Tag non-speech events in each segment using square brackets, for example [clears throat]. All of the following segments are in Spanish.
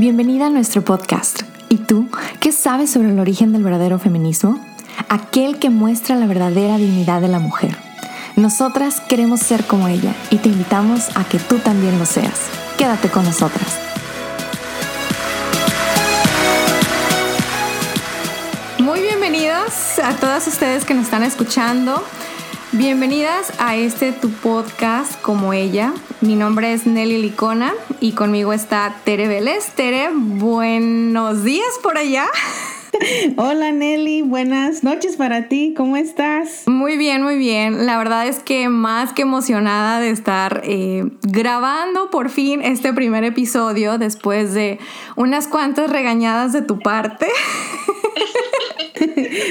Bienvenida a nuestro podcast. ¿Y tú qué sabes sobre el origen del verdadero feminismo? Aquel que muestra la verdadera dignidad de la mujer. Nosotras queremos ser como ella y te invitamos a que tú también lo seas. Quédate con nosotras. Muy bienvenidos a todas ustedes que nos están escuchando. Bienvenidas a este tu podcast como ella. Mi nombre es Nelly Licona y conmigo está Tere Vélez. Tere, buenos días por allá. [laughs] Hola Nelly, buenas noches para ti, ¿cómo estás? Muy bien, muy bien. La verdad es que más que emocionada de estar eh, grabando por fin este primer episodio después de unas cuantas regañadas de tu parte. [laughs]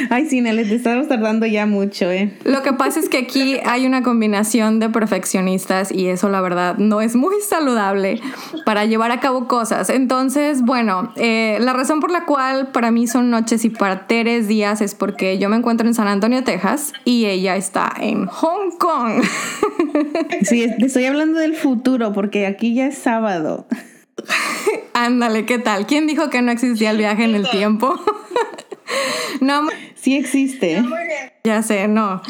Ay, sí, Nelly, te estamos tardando ya mucho, ¿eh? Lo que pasa es que aquí hay una combinación de perfeccionistas y eso, la verdad, no es muy saludable para llevar a cabo cosas. Entonces, bueno, eh, la razón por la cual para mí son noches y para Teres días es porque yo me encuentro en San Antonio, Texas y ella está en Hong Kong. [laughs] Sí, estoy hablando del futuro porque aquí ya es sábado. Ándale, ¿qué tal? ¿Quién dijo que no existía el viaje en el tiempo? [laughs] no, sí existe. Ya sé, no.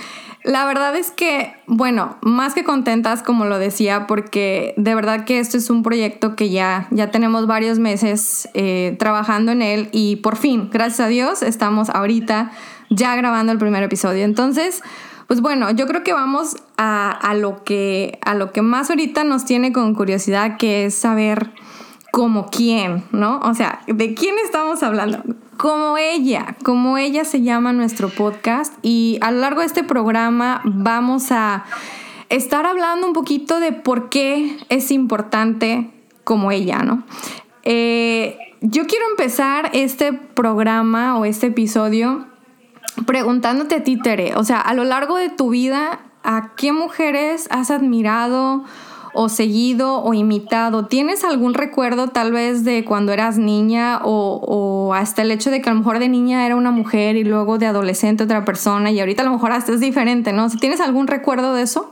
La verdad es que, bueno, más que contentas, como lo decía, porque de verdad que esto es un proyecto que ya, ya tenemos varios meses eh, trabajando en él y por fin, gracias a Dios, estamos ahorita ya grabando el primer episodio. Entonces, pues bueno, yo creo que vamos a, a, lo, que, a lo que más ahorita nos tiene con curiosidad, que es saber como quién, ¿no? O sea, ¿de quién estamos hablando? Como ella, como ella se llama nuestro podcast y a lo largo de este programa vamos a estar hablando un poquito de por qué es importante como ella, ¿no? Eh, yo quiero empezar este programa o este episodio preguntándote a ti, Tere, o sea, a lo largo de tu vida, ¿a qué mujeres has admirado? O seguido o imitado. ¿Tienes algún recuerdo tal vez de cuando eras niña o, hasta el hecho de que a lo mejor de niña era una mujer y luego de adolescente otra persona y ahorita a lo mejor hasta es diferente, ¿no? ¿Tienes algún recuerdo de eso?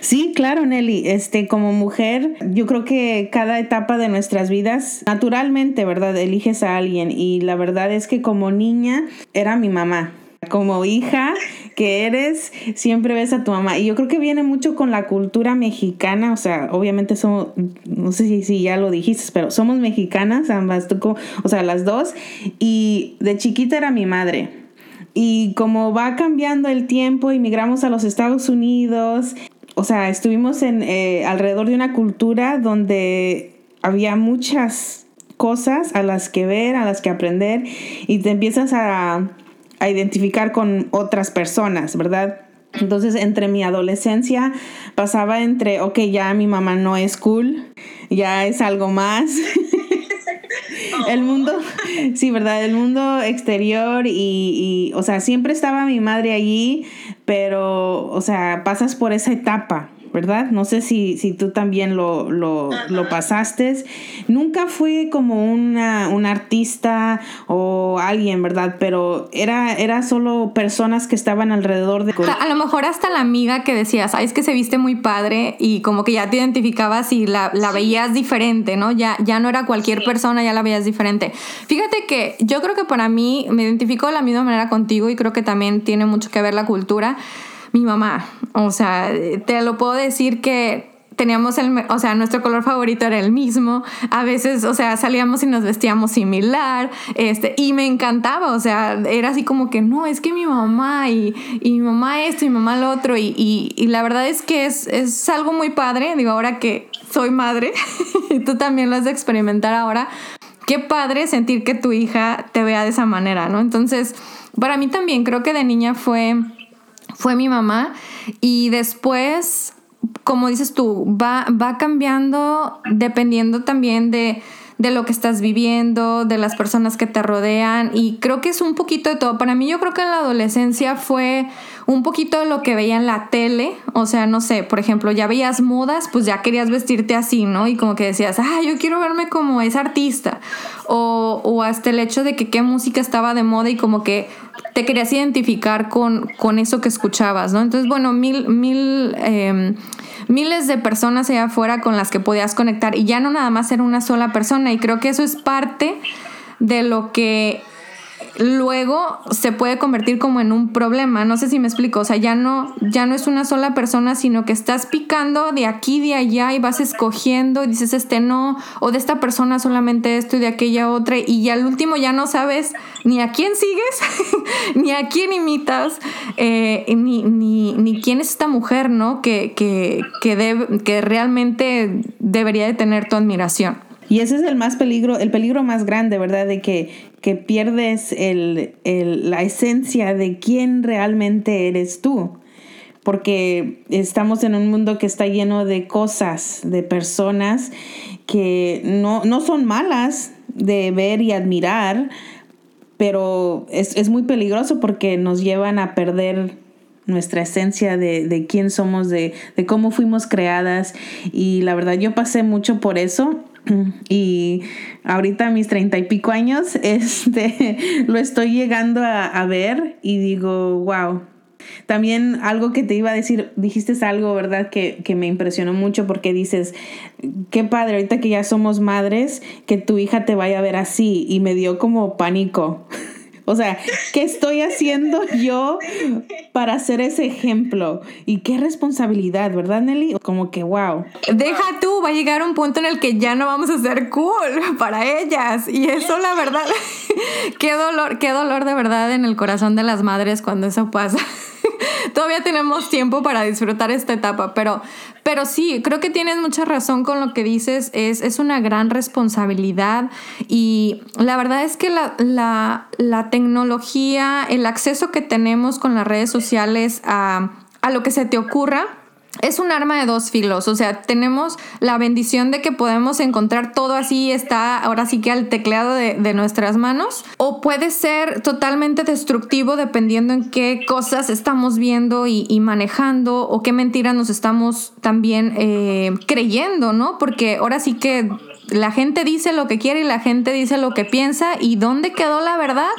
Sí, claro, Nelly. Este, como mujer, yo creo que cada etapa de nuestras vidas, naturalmente, ¿verdad? Eliges a alguien. Y la verdad es que como niña era mi mamá. Como hija que eres, siempre ves a tu mamá. Y yo creo que viene mucho con la cultura mexicana. O sea, obviamente somos, no sé si, si ya lo dijiste, pero somos mexicanas, ambas, tú, o sea, las dos. Y de chiquita era mi madre. Y como va cambiando el tiempo, emigramos a los Estados Unidos. O sea, estuvimos en, eh, alrededor de una cultura donde había muchas cosas a las que ver, a las que aprender. Y te empiezas a a identificar con otras personas, ¿verdad? Entonces, entre mi adolescencia pasaba entre, ok, ya mi mamá no es cool, ya es algo más. [laughs] el mundo, [laughs] sí, ¿verdad? El mundo exterior y, y, o sea, siempre estaba mi madre allí, pero, o sea, pasas por esa etapa, ¿verdad? No sé si, si tú también lo, lo, lo pasaste. Nunca fui como una, un artista o alguien, ¿verdad? Pero era, era solo personas que estaban alrededor de... A lo mejor hasta la amiga que decías, ay, es que se viste muy padre y como que ya te identificabas y la, la veías diferente, ¿no? Ya, ya no era cualquier persona, ya la veías diferente. Fíjate que yo creo que para mí me identifico de la misma manera contigo y creo que también tiene mucho que ver la cultura mi mamá. O sea, te lo puedo decir que teníamos el, o sea, nuestro color favorito era el mismo. A veces, o sea, salíamos y nos vestíamos similar, este, y me encantaba, o sea, era así como que, no, es que mi mamá y, y mi mamá esto y mi mamá lo otro, y, y, la verdad es que es, es, algo muy padre, digo, ahora que soy madre, [laughs] y tú también lo has de experimentar ahora, qué padre sentir que tu hija te vea de esa manera, ¿no? Entonces, para mí también creo que de niña fue fue mi mamá y después, como dices tú, va, va cambiando dependiendo también de, de lo que estás viviendo, de las personas que te rodean y creo que es un poquito de todo. Para mí yo creo que en la adolescencia fue un poquito de lo que veía en la tele, o sea, no sé, por ejemplo, ya veías modas, pues ya querías vestirte así, ¿no? Y como que decías, ah, yo quiero verme como esa artista. o, o, hasta el hecho de que qué música estaba de moda y como que te querías identificar con, con eso que escuchabas, ¿no? Entonces, bueno, mil, mil, em, miles de personas allá afuera con las que podías conectar y ya no nada más era una sola persona y creo que eso es parte de lo que luego se puede convertir como en un problema. No sé si me explico. O sea, ya no, ya no es una sola persona, sino que estás picando de aquí, de allá y vas escogiendo y dices este no, o de esta persona solamente esto y de aquella otra. Y ya al último ya no sabes ni a quién sigues, [laughs] ni a quién imitas, eh, ni, ni, ni, quién es esta mujer, ¿no? Que, que, que, que realmente debería de tener tu admiración. Y ese es el más peligro, el peligro más grande, ¿verdad? De que, que pierdes el, el, la esencia de quién realmente eres tú. Porque estamos en un mundo que está lleno de cosas, de personas que no, no son malas de ver y admirar, pero es, es, muy peligroso porque nos llevan a perder nuestra esencia de, de quién somos, de, de, cómo fuimos creadas. Y la verdad yo pasé mucho por eso [clears throat] y ahorita a mis treinta y pico años, [laughs] este, lo estoy llegando a, ver y digo, wow. También algo que te iba a decir, dijiste algo, ¿verdad? Que, que me impresionó mucho porque dices, qué padre, ahorita que ya somos madres, que tu hija te vaya a ver así y me dio como pánico. [laughs] O sea, ¿qué estoy haciendo yo para hacer ese ejemplo? Y qué responsabilidad, ¿verdad, Nelly? Como que, wow. Deja tú, va a llegar un punto en el que ya no vamos a ser cool para ellas. Y eso, la verdad, [laughs] qué dolor, qué dolor de verdad en el corazón de las madres cuando eso pasa. [laughs] Todavía tenemos tiempo para disfrutar esta etapa, pero, pero sí, creo que tienes mucha razón con lo que dices, es, es una gran responsabilidad y la verdad es que la, la, tecnología, el acceso que tenemos con las redes sociales a, a lo que se te ocurra, es un arma de dos filos, o sea, tenemos la bendición de que podemos encontrar todo así, está ahora sí que al tecleado de, nuestras manos, o puede ser totalmente destructivo dependiendo en qué cosas estamos viendo y, manejando, o qué mentiras nos estamos también eh, creyendo, ¿no? Porque ahora sí que la gente dice lo que quiere y la gente dice lo que piensa, ¿y dónde quedó la verdad?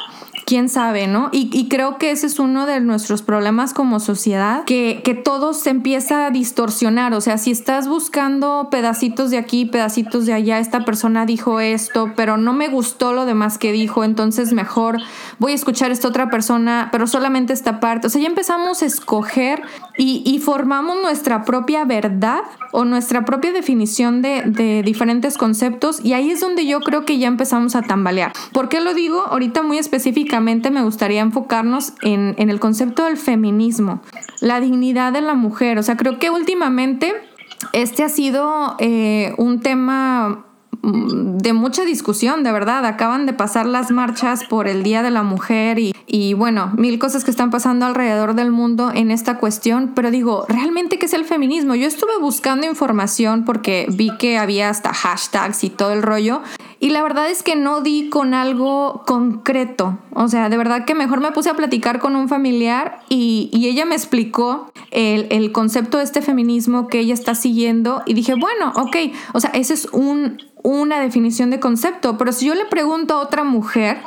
Quién sabe, ¿no? Y, creo que ese es uno de nuestros problemas como sociedad, que, que todo se empieza a distorsionar, o sea, si estás buscando pedacitos de aquí, pedacitos de allá, esta persona dijo esto, pero no me gustó lo demás que dijo, entonces mejor voy a escuchar a esta otra persona, pero solamente esta parte, o sea, ya empezamos a escoger y, y formamos nuestra propia verdad o nuestra propia definición de, de diferentes conceptos y ahí es donde yo creo que ya empezamos a tambalear. ¿Por qué lo digo? Ahorita muy me gustaría enfocarnos en, el concepto del feminismo, la dignidad de la mujer. O sea, creo que últimamente este ha sido eh, un tema de mucha discusión, de verdad. Acaban de pasar las marchas por el Día de la Mujer y, y, bueno, mil cosas que están pasando alrededor del mundo en esta cuestión. Pero digo, ¿realmente qué es el feminismo? Yo estuve buscando información porque vi que había hasta hashtags y todo el rollo. Y la verdad es que no di con algo concreto. O sea, de verdad que mejor me puse a platicar con un familiar y, ella me explicó el, concepto de este feminismo que ella está siguiendo y dije, bueno, ok, o sea, esa es un, una definición de concepto, pero si yo le pregunto a otra mujer,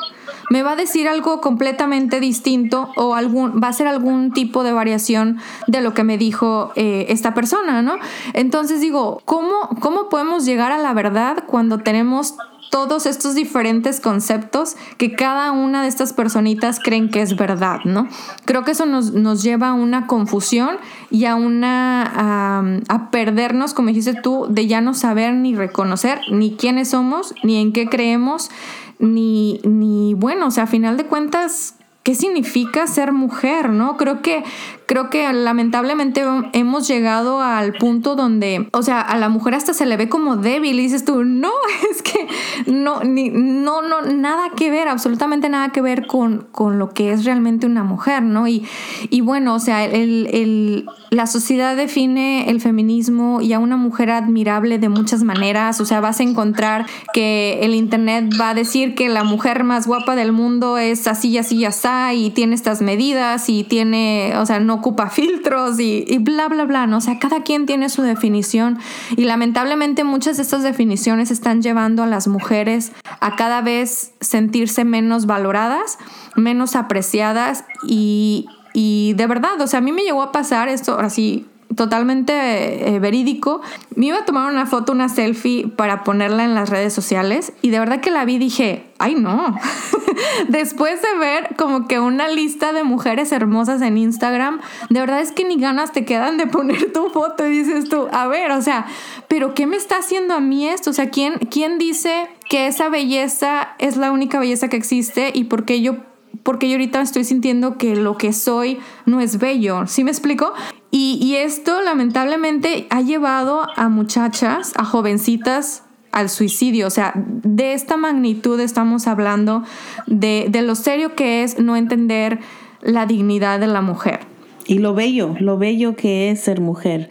me va a decir algo completamente distinto o algún, va a ser algún tipo de variación de lo que me dijo eh, esta persona, ¿no? Entonces digo, ¿cómo, ¿cómo podemos llegar a la verdad cuando tenemos todos estos diferentes conceptos que cada una de estas personitas creen que es verdad, ¿no? Creo que eso nos, nos lleva a una confusión y a una a, perdernos, como dijiste tú, de ya no saber ni reconocer ni quiénes somos, ni en qué creemos, ni, ni bueno, o sea, a final de cuentas, ¿qué significa ser mujer, no? Creo que creo que lamentablemente hemos llegado al punto donde, o sea, a la mujer hasta se le ve como débil y dices tú, no, [laughs] es que no, ni, no, no, nada que ver, absolutamente nada que ver con, con lo que es realmente una mujer, ¿no? Y, y bueno, o sea, el, el, la sociedad define el feminismo y a una mujer admirable de muchas maneras, o sea, vas a encontrar que el internet va a decir que la mujer más guapa del mundo es así, así, así, y tiene estas medidas y tiene, o sea, no ocupa [laughs] filtros y, y bla, bla, bla, ¿no? O sea, cada quien tiene su definición y lamentablemente muchas de estas definiciones están llevando a las mujeres a cada vez sentirse menos valoradas, menos apreciadas y, y de verdad, o sea, a mí me llegó a pasar esto así totalmente eh, verídico. Me iba a tomar una foto, una selfie para ponerla en las redes sociales y de verdad que la vi y dije, ay no. [laughs] Después de ver como que una lista de mujeres hermosas en Instagram, de verdad es que ni ganas te quedan de poner tu foto y dices tú, a ver, o sea, pero ¿qué me está haciendo a mí esto? O sea, ¿quién, quién dice que esa belleza es la única belleza que existe y por qué yo porque yo ahorita estoy sintiendo que lo que soy no es bello. ¿Sí me explico? Y, esto lamentablemente ha llevado a muchachas, a jovencitas al suicidio. O sea, de esta magnitud estamos hablando de, de lo serio que es no entender la dignidad de la mujer. Y lo bello, lo bello que es ser mujer.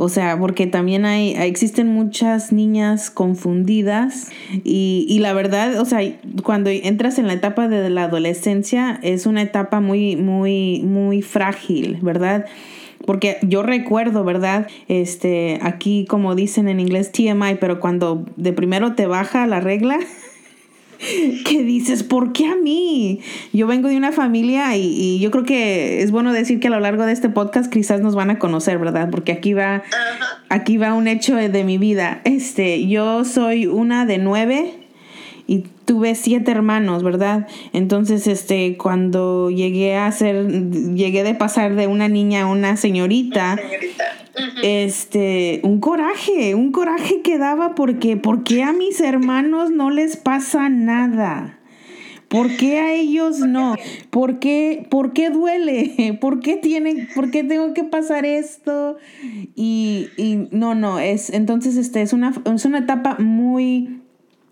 O sea, porque también hay, existen muchas niñas confundidas y, y, la verdad, o sea, cuando entras en la etapa de la adolescencia es una etapa muy, muy, muy frágil, ¿verdad? Porque yo recuerdo, ¿verdad? Este, aquí como dicen en inglés TMI, pero cuando de primero te baja la regla, [laughs] que dices, ¿por qué a mí? Yo vengo de una familia y, yo creo que es bueno decir que a lo largo de este podcast quizás nos van a conocer, ¿verdad? Porque aquí va, aquí va un hecho de mi vida. Este, yo soy una de nueve y tuve siete hermanos, ¿verdad? Entonces, este, cuando llegué a ser, llegué de pasar de una niña a una señorita, este, un coraje, un coraje que daba porque, ¿por qué a mis hermanos no les pasa nada? ¿Por qué a ellos no? ¿Por qué, por qué duele? [laughs] ¿Por qué tienen, por qué tengo que pasar esto? Y, y no, no, es, entonces, este, es una, es una etapa muy,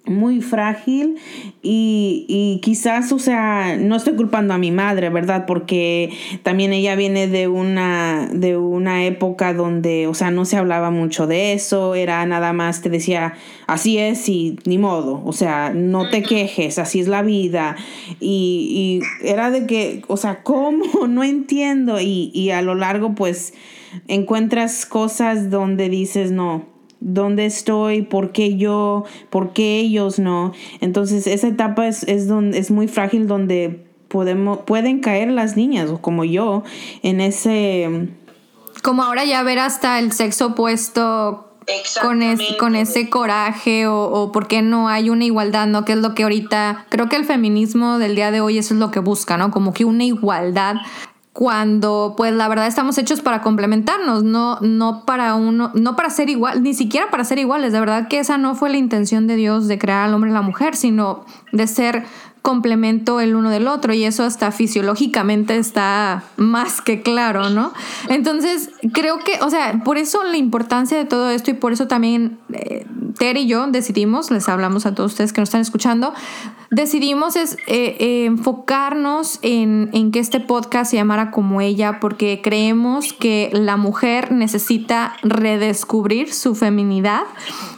muy frágil y, y, quizás, o sea, no estoy culpando a mi madre, ¿verdad? Porque también ella viene de una, de una época donde, o sea, no se hablaba mucho de eso, era nada más, te decía, así es y ni modo, o sea, no te quejes, así es la vida. Y, y era de que, o sea, ¿cómo? [laughs] No entiendo. Y, y a lo largo, pues, encuentras cosas donde dices, no, dónde estoy, por qué yo, por qué ellos no. Entonces esa etapa es, es, donde, es muy frágil donde podemos, pueden caer las niñas, o como yo, en ese... Como ahora ya ver hasta el sexo opuesto con, con ese coraje o, o por qué no hay una igualdad, ¿no? Que es lo que ahorita, creo que el feminismo del día de hoy eso es lo que busca, ¿no? Como que una igualdad cuando pues la verdad estamos hechos para complementarnos, no, no para uno, no para ser igual, ni siquiera para ser iguales, de verdad que esa no fue la intención de Dios de crear al hombre y la mujer, sino de ser complemento el uno del otro y eso hasta fisiológicamente está más que claro, ¿no? Entonces, creo que, o sea, por eso la importancia de todo esto y por eso también eh, Ter y yo decidimos, les hablamos a todos ustedes que nos están escuchando, decidimos es, eh, eh, enfocarnos en, en que este podcast se llamara como ella porque creemos que la mujer necesita redescubrir su feminidad,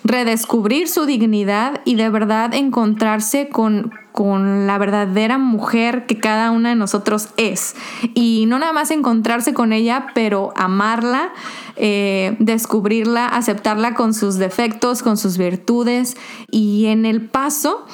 redescubrir su dignidad y de verdad encontrarse con con la verdadera mujer que cada una de nosotros es. Y no nada más encontrarse con ella, pero amarla, eh, descubrirla, aceptarla con sus defectos, con sus virtudes y en el paso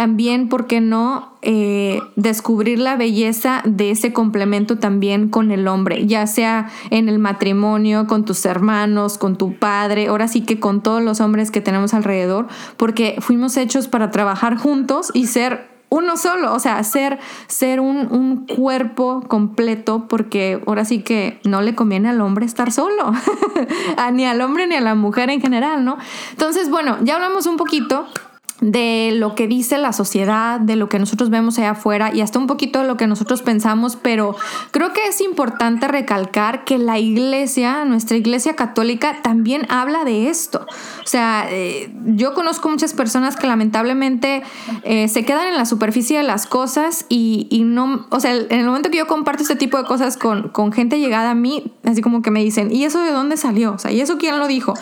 también, ¿por qué no eh, descubrir la belleza de ese complemento también con el hombre, ya sea en el matrimonio, con tus hermanos, con tu padre, ahora sí que con todos los hombres que tenemos alrededor, porque fuimos hechos para trabajar juntos y ser uno solo, o sea, ser, ser un, un, cuerpo completo, porque ahora sí que no le conviene al hombre estar solo, [laughs] ni al hombre ni a la mujer en general, ¿no? Entonces, bueno, ya hablamos un poquito de lo que dice la sociedad, de lo que nosotros vemos allá afuera y hasta un poquito de lo que nosotros pensamos, pero creo que es importante recalcar que la iglesia, nuestra iglesia católica, también habla de esto. O sea, eh, yo conozco muchas personas que lamentablemente eh, se quedan en la superficie de las cosas y, y, no, o sea, en el momento que yo comparto este tipo de cosas con, con gente llegada a mí, así como que me dicen, ¿y eso de dónde salió? O sea, ¿y eso quién lo dijo?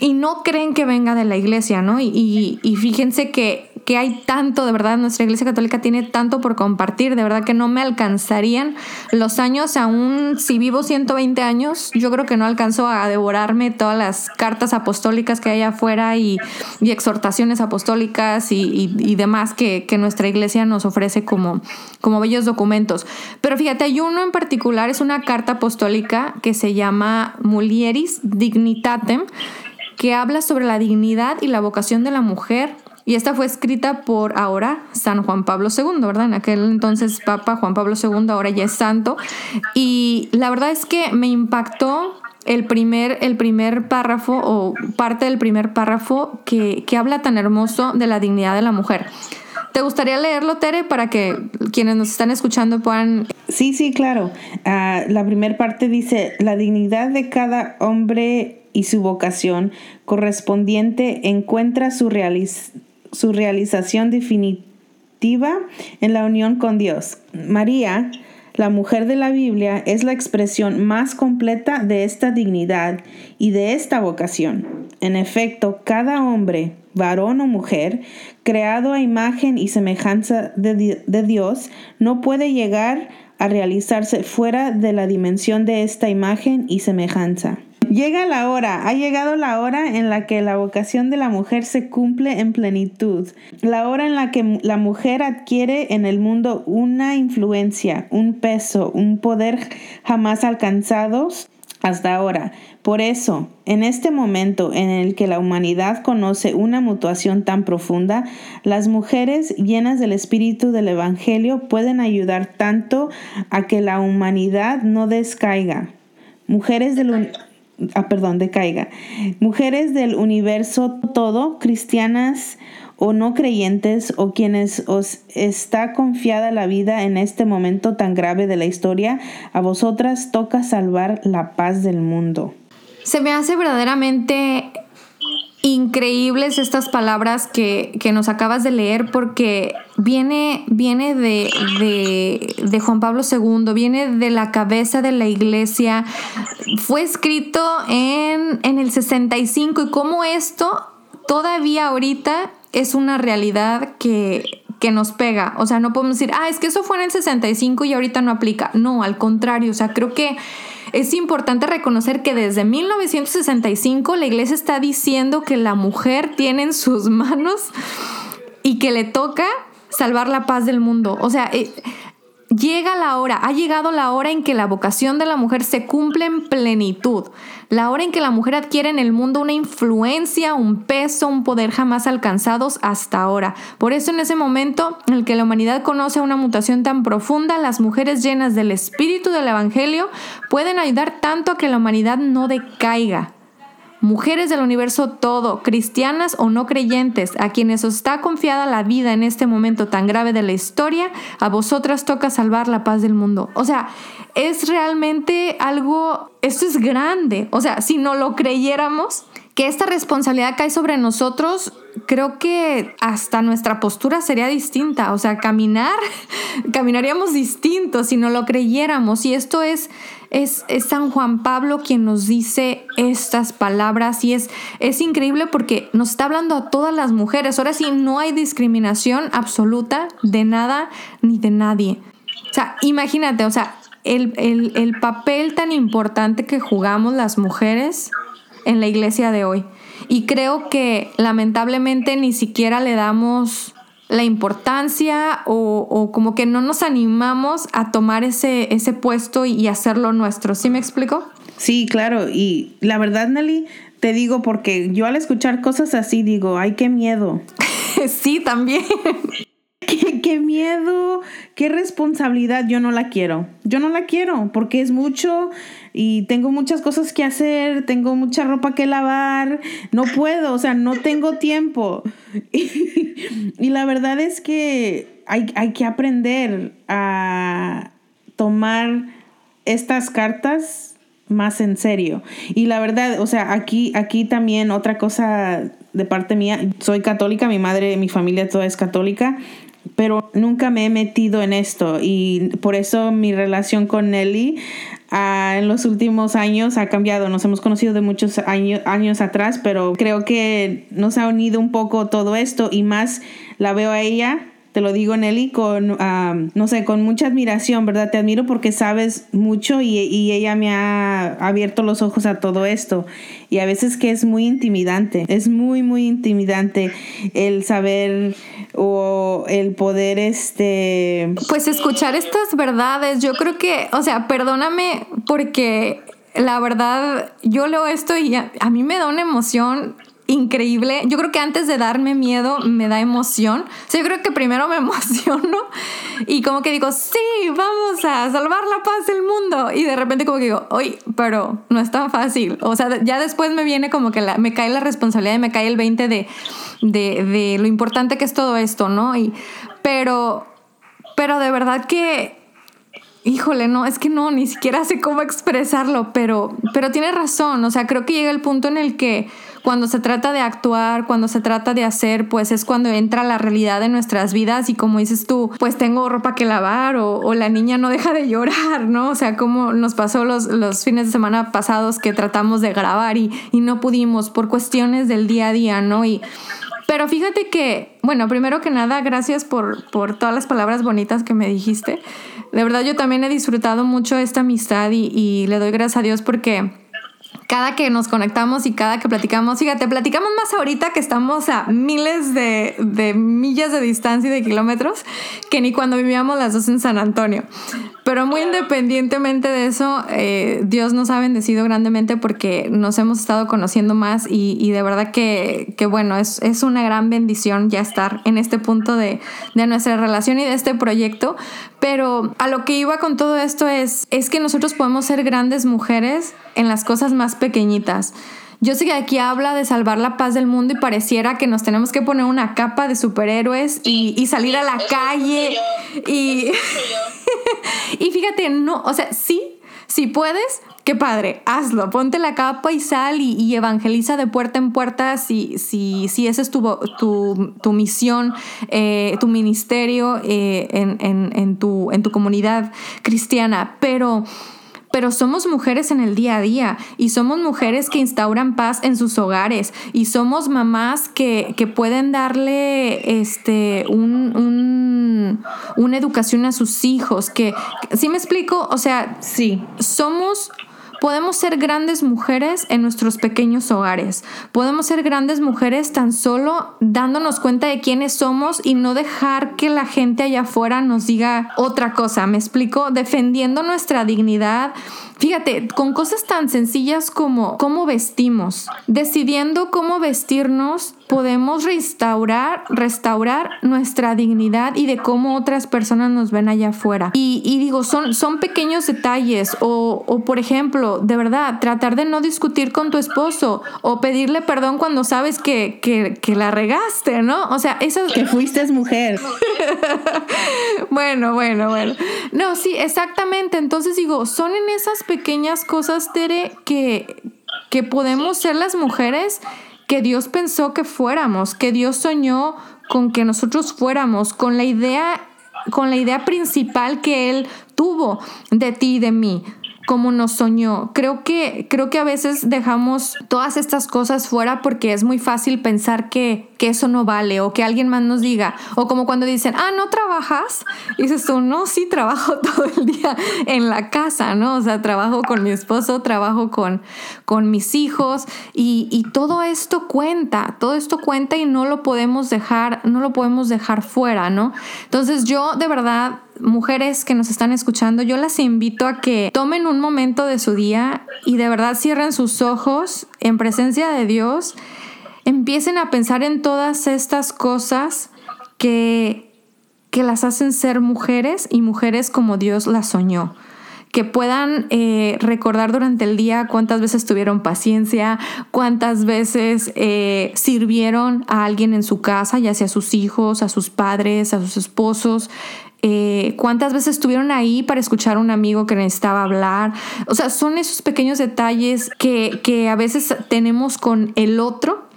Y no creen que venga de la iglesia, ¿no? y, y, y fíjense que, hay tanto, de verdad, nuestra Iglesia Católica tiene tanto por compartir, de verdad que no me alcanzarían los años, aún si vivo 120 años, yo creo que no alcanzo a devorarme todas las cartas apostólicas que hay afuera y, exhortaciones apostólicas y, demás que, nuestra Iglesia nos ofrece como, como bellos documentos. Pero fíjate, hay uno en particular, es una carta apostólica que se llama Mulieris Dignitatem, que habla sobre la dignidad y la vocación de la mujer. Y esta fue escrita por ahora San Juan Pablo II, ¿verdad? En aquel entonces Papa Juan Pablo II, ahora ya es santo. Y la verdad es que me impactó el primer, el primer párrafo o parte del primer párrafo que, que habla tan hermoso de la dignidad de la mujer. ¿Te gustaría leerlo, Tere, para que quienes nos están escuchando puedan... Sí, sí, claro. Ah, la primera parte dice, la dignidad de cada hombre y su vocación correspondiente encuentra su, su realización definitiva en la unión con Dios. María, la mujer de la Biblia, es la expresión más completa de esta dignidad y de esta vocación. En efecto, cada hombre, varón o mujer, creado a imagen y semejanza de, de Dios, no puede llegar a realizarse fuera de la dimensión de esta imagen y semejanza. Llega la hora, ha llegado la hora en la que la vocación de la mujer se cumple en plenitud, la hora en la que la mujer adquiere en el mundo una influencia, un peso, un poder jamás alcanzados hasta ahora. Por eso, en este momento en el que la humanidad conoce una mutuación tan profunda, las mujeres llenas del espíritu del Evangelio pueden ayudar tanto a que la humanidad no descaiga. Mujeres del, ah, perdón, decaiga. Mujeres del universo todo, cristianas o no creyentes o quienes os está confiada la vida en este momento tan grave de la historia, a vosotras toca salvar la paz del mundo. Se me hace verdaderamente increíbles estas palabras que, nos acabas de leer porque viene, viene de, de, Juan Pablo II, viene de la cabeza de la iglesia, fue escrito en, en el 65 y cómo esto todavía ahorita es una realidad que, que nos pega. O sea, no podemos decir, ah, es que eso fue en el 65 y ahorita no aplica. No, al contrario, o sea, creo que es importante reconocer que desde 1965 la iglesia está diciendo que la mujer tiene en sus [laughs] manos y que le toca salvar la paz del mundo. O sea, eh, llega la hora, ha llegado la hora en que la vocación de la mujer se cumple en plenitud, la hora en que la mujer adquiere en el mundo una influencia, un peso, un poder jamás alcanzados hasta ahora. Por eso en ese momento en el que la humanidad conoce una mutación tan profunda, las mujeres llenas del espíritu del Evangelio pueden ayudar tanto a que la humanidad no decaiga, Mujeres del universo todo, cristianas o no creyentes, a quienes os está confiada la vida en este momento tan grave de la historia, a vosotras toca salvar la paz del mundo. O sea, es realmente algo, esto es grande. O sea, si no lo creyéramos, que esta responsabilidad cae sobre nosotros, creo que hasta nuestra postura sería distinta. O sea, caminar, [laughs] caminaríamos distintos si no lo creyéramos. Y esto es es, San Juan Pablo quien nos dice estas palabras y es, es increíble porque nos está hablando a todas las mujeres. Ahora sí, no hay discriminación absoluta de nada ni de nadie. O sea, imagínate, o sea, el, el papel tan importante que jugamos las mujeres en la iglesia de hoy. Y creo que lamentablemente ni siquiera le damos la importancia o, como que no nos animamos a tomar ese, ese puesto y hacerlo nuestro. ¿Sí me explico? Sí, claro. Y la verdad, Nelly, te digo porque yo al escuchar cosas así digo, ay, qué miedo. [laughs] sí, también. [laughs] ¿Qué, miedo, qué responsabilidad. Yo no la quiero. Yo no la quiero porque es mucho y tengo muchas cosas que hacer, tengo mucha ropa que lavar, no puedo, o sea, no tengo tiempo. [laughs] Y, la verdad es que hay, hay que aprender a tomar estas cartas más en serio. Y la verdad, o sea, aquí, aquí también otra cosa de parte mía, soy católica, mi madre, mi familia toda es católica, pero nunca me he metido en esto y por eso mi relación con Nelly ah, en los últimos años ha cambiado. Nos hemos conocido de muchos años, años atrás, pero creo que nos ha unido un poco todo esto y más la veo a ella te lo digo Nelly con, no sé, con mucha admiración, ¿verdad? Te admiro porque sabes mucho y, y, ella me ha abierto los ojos a todo esto. Y a veces que es muy intimidante, es muy, muy intimidante el saber o el poder, este... Pues escuchar estas verdades, yo creo que, o sea, perdóname porque la verdad, yo leo esto y a, a mí me da una emoción increíble. Yo creo que antes de darme miedo me da emoción. O sea, yo creo que primero me [laughs] emociono y como que digo, sí, vamos a salvar la paz del mundo. Y de repente como que digo, oye, pero no es tan fácil. O sea, ya después me viene como que la, me cae la responsabilidad y me cae el 20 de, de, de lo importante que es todo esto, ¿no? Y, pero, pero de verdad que Híjole, no, es que no, ni siquiera sé cómo expresarlo, pero, pero tiene razón, o sea, creo que llega el punto en el que cuando se trata de actuar, cuando se trata de hacer, pues es cuando entra la realidad de nuestras vidas y como dices tú, pues tengo ropa que lavar o, la niña no deja de llorar, ¿no? O sea, como nos pasó los, los fines de semana pasados que tratamos de grabar y, y no pudimos por cuestiones del día a día, ¿no? Y pero fíjate que, bueno, primero que nada, gracias por, por todas las palabras bonitas que me dijiste. De verdad, yo también he disfrutado mucho esta amistad y, le doy gracias a Dios porque cada que nos conectamos y cada que platicamos, fíjate, platicamos más ahorita que estamos a miles de, millas de distancia y de kilómetros que ni cuando vivíamos las dos en San Antonio. Pero muy independientemente de eso, eh, Dios nos ha bendecido grandemente porque nos hemos estado conociendo más y, y de verdad que, que, bueno, es, es, una gran bendición ya estar en este punto de, de nuestra relación y de este proyecto. Pero a lo que iba con todo esto es, es que nosotros podemos ser grandes mujeres en las cosas más pequeñitas. Yo sé que aquí habla de salvar la paz del mundo y pareciera que nos tenemos que poner una capa de superhéroes y, y, salir a la calle. Y, [laughs] y fíjate, no, o sea, sí, si puedes, qué padre, hazlo, ponte la capa y sal y, evangeliza de puerta en puerta si, si, si esa es tu, tu, tu misión, eh, tu ministerio eh, en, en, en, tu, en tu comunidad cristiana. Pero pero somos mujeres en el día a día y somos mujeres que instauran paz en sus hogares y somos mamás que, que pueden darle este, un, un, una educación a sus hijos, que, ¿sí me explico? O sea, sí. somos Podemos ser grandes mujeres en nuestros pequeños hogares. Podemos ser grandes mujeres tan solo dándonos cuenta de quiénes somos y no dejar que la gente allá afuera nos diga otra cosa. ¿Me explico? Defendiendo nuestra dignidad, Fíjate, con cosas tan sencillas como cómo vestimos, decidiendo cómo vestirnos, podemos restaurar, restaurar nuestra dignidad y de cómo otras personas nos ven allá afuera. Y, digo, son, son pequeños detalles o, o, por ejemplo, de verdad, tratar de no discutir con tu esposo o pedirle perdón cuando sabes que, que, que la regaste, ¿no? O sea, eso... Que fuiste mujer. [laughs] bueno, bueno, bueno. No, sí, exactamente. Entonces digo, son en esas pequeñas cosas, Tere, que, que podemos ser las mujeres que Dios pensó que fuéramos, que Dios soñó con que nosotros fuéramos, con la idea, con la idea principal que Él tuvo de ti y de mí como nos soñó. Creo que, creo que a veces dejamos todas estas cosas fuera porque es muy fácil pensar que, que eso no vale o que alguien más nos diga. O como cuando dicen, ah, ¿no trabajas? Dices tú, no, sí, trabajo [laughs] todo el día en la casa, ¿no? O sea, trabajo con mi esposo, trabajo con, con mis hijos y, y todo esto cuenta, todo esto cuenta y no lo podemos dejar, no lo podemos dejar fuera, ¿no? Entonces yo de verdad mujeres que nos están escuchando, yo las invito a que tomen un momento de su día y de verdad cierren sus ojos en presencia de Dios, empiecen a pensar en todas estas cosas que, que las hacen ser mujeres y mujeres como Dios las soñó que puedan eh, recordar durante el día cuántas veces tuvieron paciencia, cuántas veces eh, sirvieron a alguien en su casa, ya sea a sus hijos, a sus padres, a sus esposos, eh, cuántas veces estuvieron ahí para escuchar a un amigo que necesitaba hablar. O sea, son esos pequeños detalles que, que a veces tenemos con el otro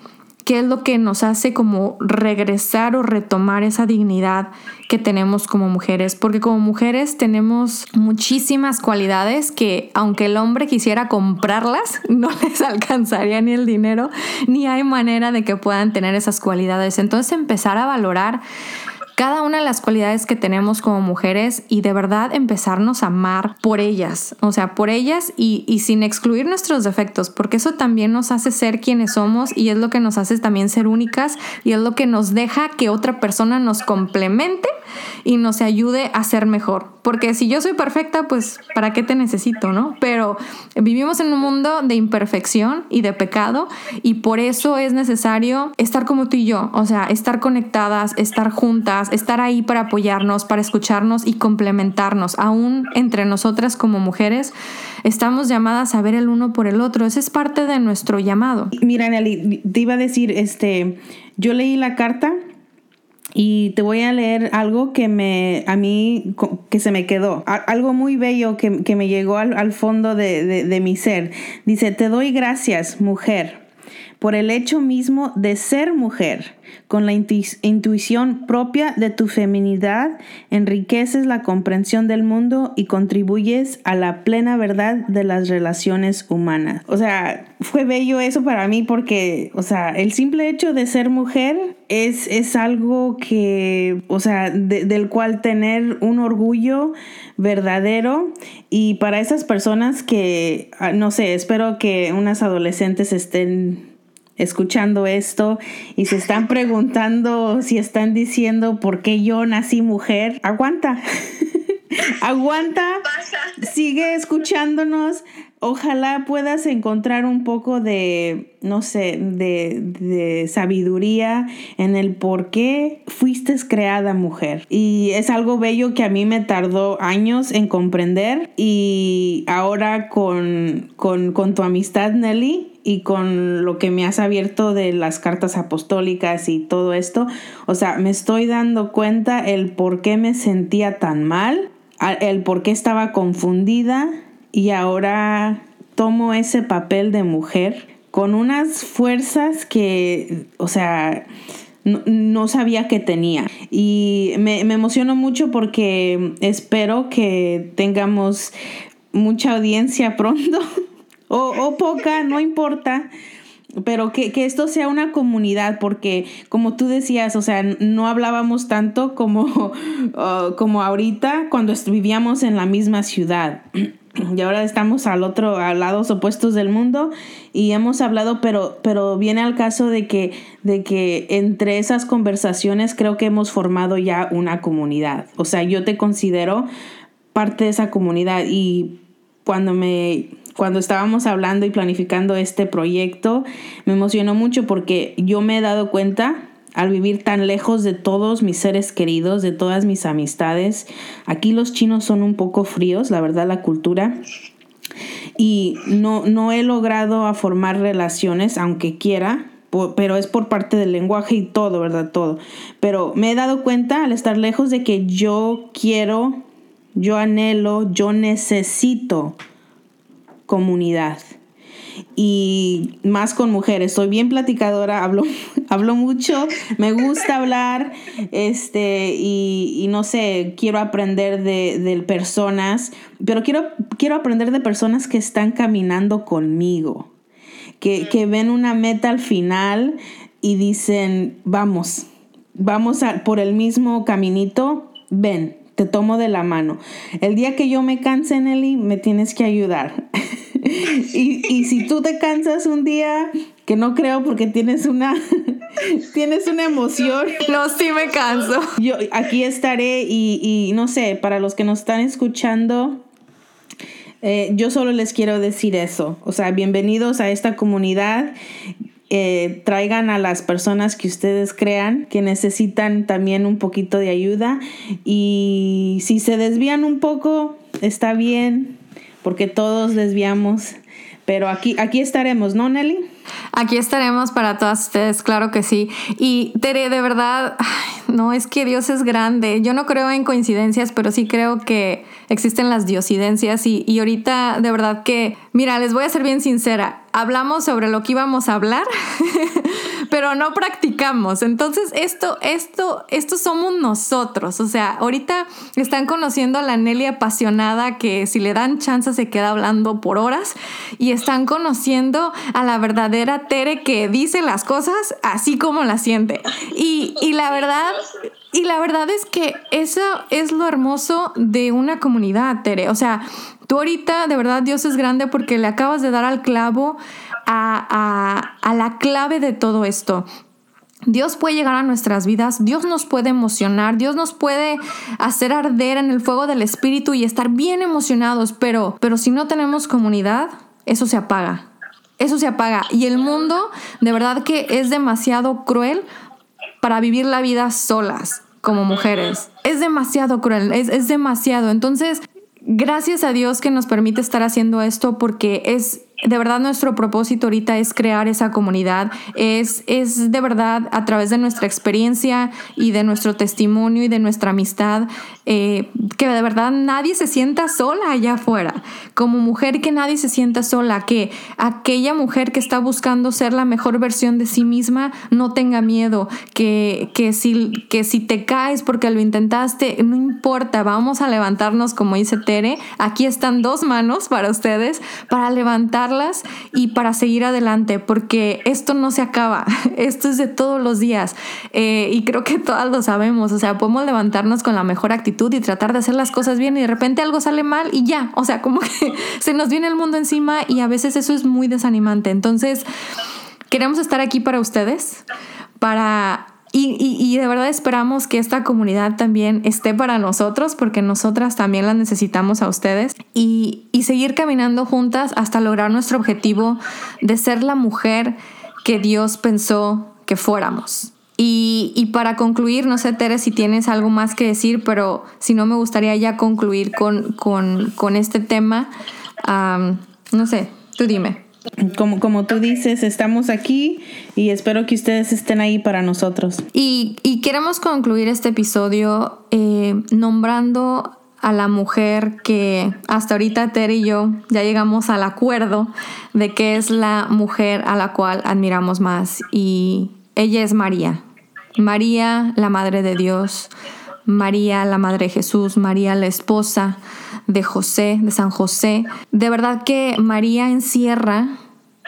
qué es lo que nos hace como regresar o retomar esa dignidad que tenemos como mujeres, porque como mujeres tenemos muchísimas cualidades que aunque el hombre quisiera comprarlas, [laughs] no les alcanzaría ni el dinero, ni hay manera de que puedan tener esas cualidades. Entonces empezar a valorar cada una de las cualidades que tenemos como mujeres y de verdad empezarnos a amar por ellas, o sea, por ellas y, y, sin excluir nuestros defectos, porque eso también nos hace ser quienes somos y es lo que nos hace también ser únicas y es lo que nos deja que otra persona nos complemente y nos ayude a ser mejor. Porque si yo soy perfecta, pues ¿para qué te necesito, no? Pero vivimos en un mundo de imperfección y de pecado y por eso es necesario estar como tú y yo, o sea, estar conectadas, estar juntas, estar ahí para apoyarnos, para escucharnos y complementarnos. Aún entre nosotras como mujeres, estamos llamadas a ver el uno por el otro. Esa es parte de nuestro llamado. Mira, Nelly, te iba a decir, este, yo leí la carta y te voy a leer algo que me, a mí, que se me quedó. Algo muy bello que, me llegó al, fondo de, de mi ser. Dice, te doy gracias, mujer, por el hecho mismo de ser mujer con la intuición propia de tu feminidad, enriqueces la comprensión del mundo y contribuyes a la plena verdad de las relaciones humanas. O sea, fue bello eso para mí porque, o sea, el simple hecho de ser mujer es, es algo que, o sea, del cual tener un orgullo verdadero y para esas personas que, ah, no sé, espero que unas adolescentes estén escuchando esto y se están preguntando si están diciendo por qué yo nací mujer, aguanta. [laughs] aguanta. Sigue escuchándonos. Ojalá puedas encontrar un poco de, no sé, de, de, sabiduría en el por qué fuiste creada mujer. Y es algo bello que a mí me tardó años en comprender y ahora con, con, con tu amistad, Nelly, y con lo que me has abierto de las cartas apostólicas y todo esto, o sea, me estoy dando cuenta el por qué me sentía tan mal, el por qué estaba confundida y ahora tomo ese papel de mujer con unas fuerzas que, o sea, no, sabía que tenía. Y me, me emociono mucho porque espero que tengamos mucha audiencia [laughs] pronto o, poca, no importa, pero que, esto sea una comunidad, porque como tú decías, o sea, no hablábamos tanto como, [laughs] como ahorita cuando vivíamos en la misma ciudad. [clears throat] Y ahora estamos al otro, a lados opuestos del mundo y hemos hablado, pero, pero viene al caso de que, de que entre esas conversaciones creo que hemos formado ya una comunidad. O sea, yo te considero parte de esa comunidad y cuando me cuando estábamos hablando y planificando este proyecto, me emocionó mucho porque yo me he dado cuenta al vivir tan lejos de todos mis seres queridos, de todas mis amistades. Aquí los chinos son un poco fríos, la verdad, la cultura. Y no, no he logrado a formar relaciones, aunque quiera, pero es por parte del lenguaje y todo, ¿verdad? Todo. Pero me he dado cuenta al estar lejos de que yo quiero, yo anhelo, yo necesito comunidad. Y más con mujeres. Soy bien platicadora, hablo, [laughs] hablo mucho, me gusta hablar, este, y, no sé, quiero aprender de, personas, pero quiero, quiero aprender de personas que están caminando conmigo, que, que ven una meta al final y dicen, vamos, vamos a, por el mismo caminito, ven, te tomo de la mano. El día que yo me canse, Nelly, me tienes que ayudar. [laughs] [laughs] y, si tú te cansas un día, que no creo porque tienes una [laughs] tienes una emoción. [laughs] No, sí me canso. Yo aquí estaré y, y no sé, para los que nos están escuchando, eh, yo solo les quiero decir eso. O sea, bienvenidos a esta comunidad. Eh, traigan a las personas que ustedes crean que necesitan también un poquito de ayuda y si se desvían un poco, está bien, porque todos desviamos, pero aquí, aquí estaremos, ¿no, Nelly? Aquí estaremos para todas ustedes, claro que sí. Y Tere, de verdad, no es que Dios es grande. Yo no creo en coincidencias, pero sí creo que existen las diosidencias. Y, y ahorita, de verdad que, mira, les voy a ser bien sincera. Hablamos sobre lo que íbamos a hablar, [laughs] pero no practicamos. Entonces, esto, esto, esto somos nosotros. O sea, ahorita están conociendo a la Nelly apasionada que si le dan chance se queda hablando por horas y están conociendo a la verdadera Tere que dice las cosas así como las siente. Y, y la verdad, y la verdad es que eso es lo hermoso de una comunidad, Tere. O sea, tú ahorita, de verdad, Dios es grande porque le acabas de dar al clavo a, a, la clave de todo esto. Dios puede llegar a nuestras vidas, Dios nos puede emocionar, Dios nos puede hacer arder en el fuego del Espíritu y estar bien emocionados, pero, pero si no tenemos comunidad, eso se apaga. Eso se apaga. Y el mundo de verdad que es demasiado cruel para vivir la vida solas como mujeres. Es demasiado cruel, es, es demasiado. Entonces, gracias a Dios que nos permite estar haciendo esto porque es de verdad nuestro propósito ahorita es crear esa comunidad, es, es de verdad a través de nuestra experiencia y de nuestro testimonio y de nuestra amistad, eh, que de verdad nadie se sienta sola allá afuera, como mujer que nadie se sienta sola, que aquella mujer que está buscando ser la mejor versión de sí misma no tenga miedo, que, que, si, que si te caes porque lo intentaste, no importa, vamos a levantarnos como dice Tere, aquí están dos manos para ustedes, para levantar y para seguir adelante, porque esto no se acaba, [laughs] esto es de todos los días eh, y creo que todas lo sabemos, o sea, podemos levantarnos con la mejor actitud y tratar de hacer las cosas bien y de repente algo sale mal y ya, o sea, como que [laughs] se nos viene el mundo encima y a veces eso es muy desanimante. Entonces, queremos estar aquí para ustedes, para y, de verdad esperamos que esta comunidad también esté para nosotros, porque nosotras también la necesitamos a ustedes, y, seguir caminando juntas hasta lograr nuestro objetivo de ser la mujer que Dios pensó que fuéramos. Y, para concluir, no sé, Tere, si tienes algo más que decir, pero si no, me gustaría ya concluir con, con, este tema. no sé, tú dime como, como tú dices, estamos aquí y espero que ustedes estén ahí para nosotros. Y, queremos concluir este episodio eh, nombrando a la mujer que hasta ahorita Ter y yo ya llegamos al acuerdo de que es la mujer a la cual admiramos más. Y ella es María. María, la Madre de Dios, María, la Madre de Jesús, María, la esposa de José, de San José. De verdad que María encierra,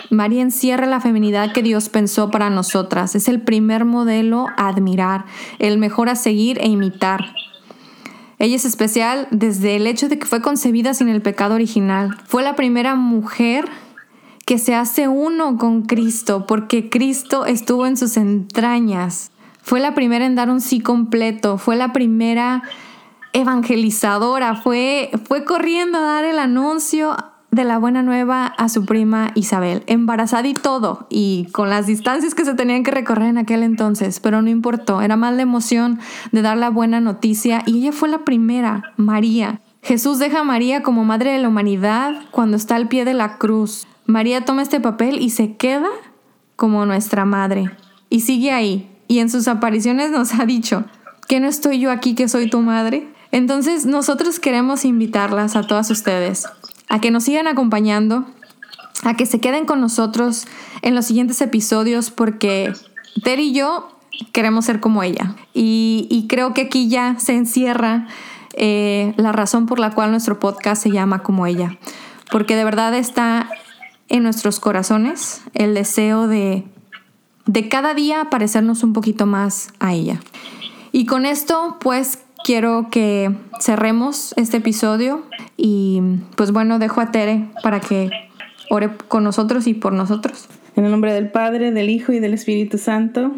María encierra la feminidad que Dios pensó para nosotras. Es el primer modelo a admirar, el mejor a seguir e imitar. Ella es especial desde el hecho de que fue concebida sin el pecado original. Fue la primera mujer que se hace uno con Cristo porque Cristo estuvo en sus entrañas. Fue la primera en dar un sí completo, fue la primera evangelizadora, fue, fue corriendo a dar el anuncio de la buena nueva a su prima Isabel, embarazada y todo, y con las distancias que se tenían que recorrer en aquel entonces, pero no importó, era más la emoción de dar la buena noticia y ella fue la primera, María. Jesús deja a María como madre de la humanidad cuando está al pie de la cruz. María toma este papel y se queda como nuestra madre y sigue ahí. Y en sus apariciones nos ha dicho, que no estoy yo aquí que soy tu madre? Entonces nosotros queremos invitarlas a todas ustedes a que nos sigan acompañando, a que se queden con nosotros en los siguientes episodios porque Ter y yo queremos ser como ella. Y, creo que aquí ya se encierra eh, la razón por la cual nuestro podcast se llama como ella. Porque de verdad está en nuestros corazones el deseo de, de cada día parecernos un poquito más a ella. Y con esto, pues quiero que cerremos este episodio y pues bueno, dejo a Tere para que ore con nosotros y por nosotros. En el nombre del Padre, del Hijo y del Espíritu Santo.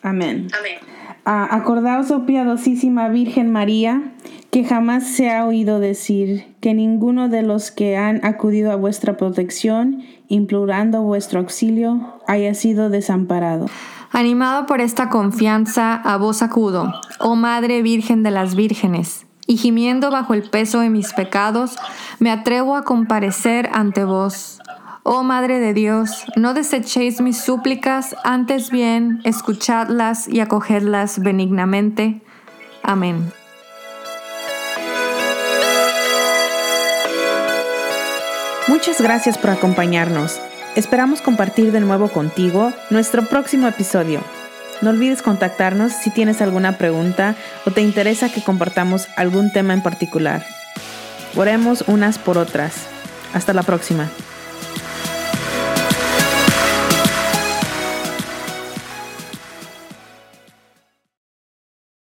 Amén. Amén. Ah, acordaos, oh piadosísima Virgen María, que jamás se ha oído decir que ninguno de los que han acudido a vuestra protección, implorando vuestro auxilio, haya sido desamparado. Animado por esta confianza, a vos acudo, oh Madre Virgen de las Vírgenes, y gimiendo bajo el peso de mis pecados, me atrevo a comparecer ante vos. Oh Madre de Dios, no desechéis mis súplicas, antes bien escuchadlas y acogedlas benignamente. Amén. Muchas gracias por acompañarnos. Esperamos compartir de nuevo contigo nuestro próximo episodio. No olvides contactarnos si tienes alguna pregunta o te interesa que compartamos algún tema en particular. Oremos unas por otras. Hasta la próxima.